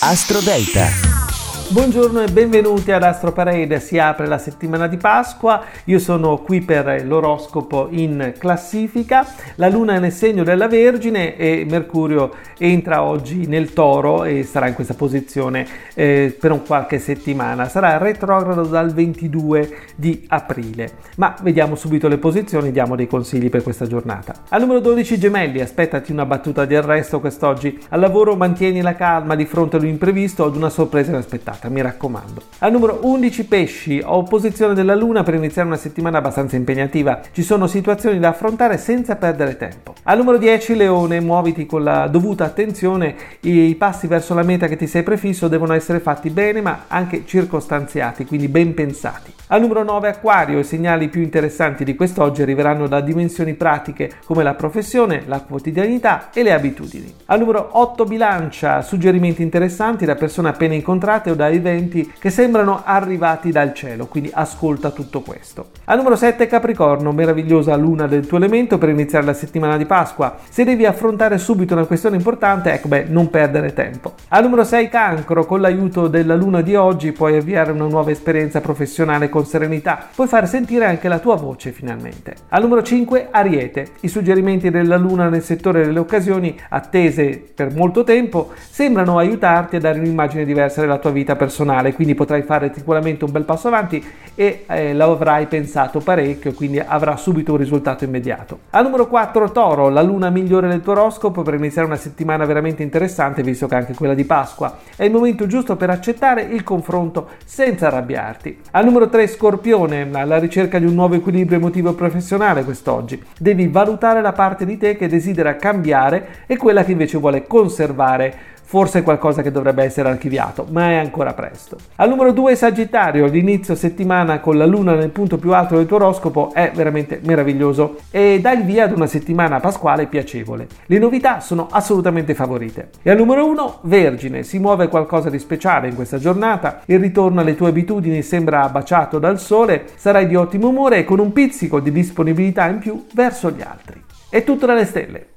Astro Delta. Buongiorno e benvenuti ad Astro Parade, si apre la settimana di Pasqua, io sono qui per l'oroscopo in classifica, la luna è nel segno della Vergine e Mercurio entra oggi nel toro e sarà in questa posizione eh, per un qualche settimana, sarà retrogrado dal 22 di aprile, ma vediamo subito le posizioni, diamo dei consigli per questa giornata. Al numero 12 Gemelli, aspettati una battuta di arresto quest'oggi, al lavoro mantieni la calma di fronte all'imprevisto o ad una sorpresa inaspettata puntata, mi raccomando. Al numero 11 pesci, ho opposizione della luna per iniziare una settimana abbastanza impegnativa. Ci sono situazioni da affrontare senza perdere tempo. Al numero 10 leone, muoviti con la dovuta attenzione, i passi verso la meta che ti sei prefisso devono essere fatti bene ma anche circostanziati, quindi ben pensati. Al numero 9 acquario, i segnali più interessanti di quest'oggi arriveranno da dimensioni pratiche come la professione, la quotidianità e le abitudini. Al numero 8 bilancia, suggerimenti interessanti da persone appena incontrate o da da eventi che sembrano arrivati dal cielo, quindi ascolta tutto questo. Al numero 7 Capricorno, meravigliosa luna del tuo elemento per iniziare la settimana di Pasqua. Se devi affrontare subito una questione importante, ecco beh, non perdere tempo. Al numero 6 Cancro, con l'aiuto della luna di oggi puoi avviare una nuova esperienza professionale con serenità, puoi far sentire anche la tua voce finalmente. Al numero 5 Ariete, i suggerimenti della luna nel settore delle occasioni attese per molto tempo sembrano aiutarti a dare un'immagine diversa della tua vita personale, quindi potrai fare sicuramente un bel passo avanti e eh, lo avrai pensato parecchio, quindi avrà subito un risultato immediato. Al numero 4 Toro, la luna migliore del tuo oroscopo per iniziare una settimana veramente interessante, visto che anche quella di Pasqua è il momento giusto per accettare il confronto senza arrabbiarti. Al numero 3 Scorpione, alla ricerca di un nuovo equilibrio emotivo professionale quest'oggi. Devi valutare la parte di te che desidera cambiare e quella che invece vuole conservare forse qualcosa che dovrebbe essere archiviato, ma è ancora presto. Al numero 2 Sagittario, l'inizio settimana con la luna nel punto più alto del tuo oroscopo è veramente meraviglioso e dà il via ad una settimana pasquale piacevole. Le novità sono assolutamente favorite. E al numero 1 Vergine, si muove qualcosa di speciale in questa giornata, il ritorno alle tue abitudini sembra baciato dal sole, sarai di ottimo umore e con un pizzico di disponibilità in più verso gli altri. È tutto dalle stelle.